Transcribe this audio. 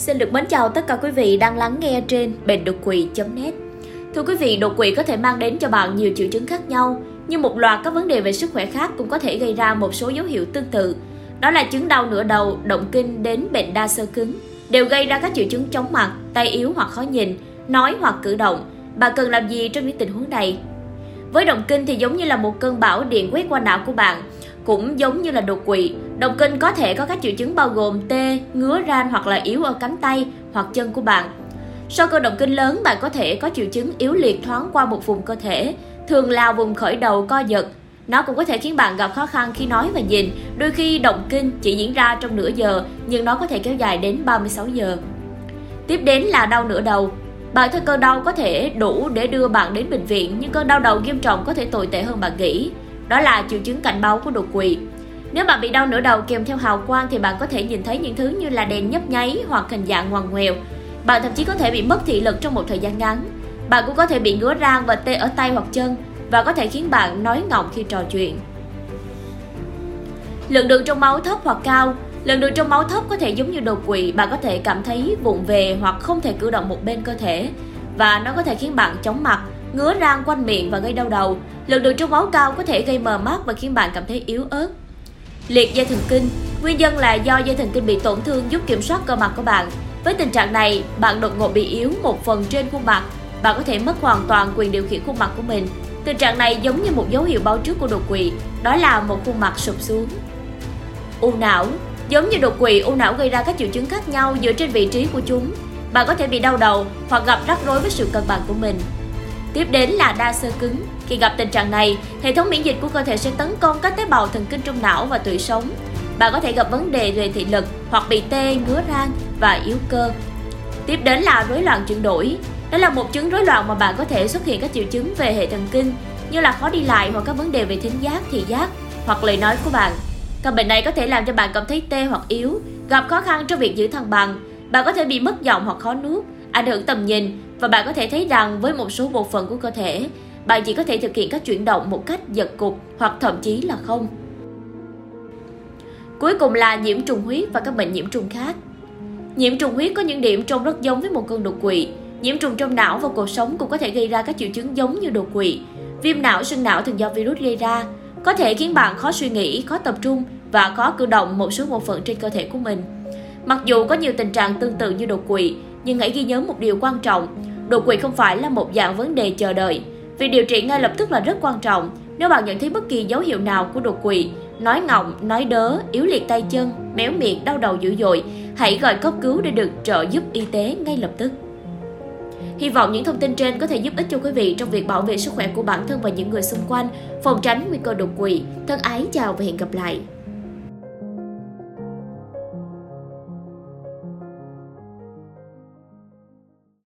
Xin được mến chào tất cả quý vị đang lắng nghe trên bệnh đột quỵ.net Thưa quý vị, đột quỵ có thể mang đến cho bạn nhiều triệu chứng khác nhau, nhưng một loạt các vấn đề về sức khỏe khác cũng có thể gây ra một số dấu hiệu tương tự. Đó là chứng đau nửa đầu, động kinh đến bệnh đa sơ cứng, đều gây ra các triệu chứng chóng mặt, tay yếu hoặc khó nhìn, nói hoặc cử động. Bạn cần làm gì trong những tình huống này? Với động kinh thì giống như là một cơn bão điện quét qua não của bạn, cũng giống như là đột quỵ, động kinh có thể có các triệu chứng bao gồm tê, ngứa ran hoặc là yếu ở cánh tay hoặc chân của bạn. Sau cơn động kinh lớn, bạn có thể có triệu chứng yếu liệt thoáng qua một vùng cơ thể, thường là vùng khởi đầu co giật. Nó cũng có thể khiến bạn gặp khó khăn khi nói và nhìn, đôi khi động kinh chỉ diễn ra trong nửa giờ, nhưng nó có thể kéo dài đến 36 giờ. Tiếp đến là đau nửa đầu. Bản thân cơn đau có thể đủ để đưa bạn đến bệnh viện, nhưng cơn đau đầu nghiêm trọng có thể tồi tệ hơn bạn nghĩ. Đó là triệu chứng cảnh báo của đột quỵ. Nếu bạn bị đau nửa đầu kèm theo hào quang thì bạn có thể nhìn thấy những thứ như là đèn nhấp nháy hoặc hình dạng ngoằn ngoèo. Bạn thậm chí có thể bị mất thị lực trong một thời gian ngắn. Bạn cũng có thể bị ngứa rang và tê ở tay hoặc chân và có thể khiến bạn nói ngọng khi trò chuyện. Lượng đường trong máu thấp hoặc cao Lượng đường trong máu thấp có thể giống như đột quỵ, bạn có thể cảm thấy vụn về hoặc không thể cử động một bên cơ thể và nó có thể khiến bạn chóng mặt, ngứa rang quanh miệng và gây đau đầu. Lượng đường trong máu cao có thể gây mờ mắt và khiến bạn cảm thấy yếu ớt. Liệt dây thần kinh Nguyên nhân là do dây thần kinh bị tổn thương giúp kiểm soát cơ mặt của bạn. Với tình trạng này, bạn đột ngột bị yếu một phần trên khuôn mặt. Bạn có thể mất hoàn toàn quyền điều khiển khuôn mặt của mình. Tình trạng này giống như một dấu hiệu báo trước của đột quỵ, đó là một khuôn mặt sụp xuống. U não Giống như đột quỵ, u não gây ra các triệu chứng khác nhau dựa trên vị trí của chúng. Bạn có thể bị đau đầu hoặc gặp rắc rối với sự cân bằng của mình. Tiếp đến là đa sơ cứng. Khi gặp tình trạng này, hệ thống miễn dịch của cơ thể sẽ tấn công các tế bào thần kinh trong não và tủy sống. Bạn có thể gặp vấn đề về thị lực hoặc bị tê, ngứa rang và yếu cơ. Tiếp đến là rối loạn chuyển đổi. Đó là một chứng rối loạn mà bạn có thể xuất hiện các triệu chứng về hệ thần kinh như là khó đi lại hoặc các vấn đề về thính giác, thị giác hoặc lời nói của bạn. Căn bệnh này có thể làm cho bạn cảm thấy tê hoặc yếu, gặp khó khăn trong việc giữ thăng bằng. Bạn có thể bị mất giọng hoặc khó nuốt, ảnh hưởng tầm nhìn và bạn có thể thấy rằng với một số bộ phận của cơ thể, bạn chỉ có thể thực hiện các chuyển động một cách giật cục hoặc thậm chí là không. Cuối cùng là nhiễm trùng huyết và các bệnh nhiễm trùng khác. Nhiễm trùng huyết có những điểm trông rất giống với một cơn đột quỵ. Nhiễm trùng trong não và cuộc sống cũng có thể gây ra các triệu chứng giống như đột quỵ. Viêm não sưng não thường do virus gây ra, có thể khiến bạn khó suy nghĩ, khó tập trung và khó cử động một số bộ phận trên cơ thể của mình. Mặc dù có nhiều tình trạng tương tự như đột quỵ, nhưng hãy ghi nhớ một điều quan trọng, đột quỵ không phải là một dạng vấn đề chờ đợi. Việc điều trị ngay lập tức là rất quan trọng. Nếu bạn nhận thấy bất kỳ dấu hiệu nào của đột quỵ, nói ngọng, nói đớ, yếu liệt tay chân, méo miệng, đau đầu dữ dội, hãy gọi cấp cứu để được trợ giúp y tế ngay lập tức. Hy vọng những thông tin trên có thể giúp ích cho quý vị trong việc bảo vệ sức khỏe của bản thân và những người xung quanh, phòng tránh nguy cơ đột quỵ. Thân ái chào và hẹn gặp lại.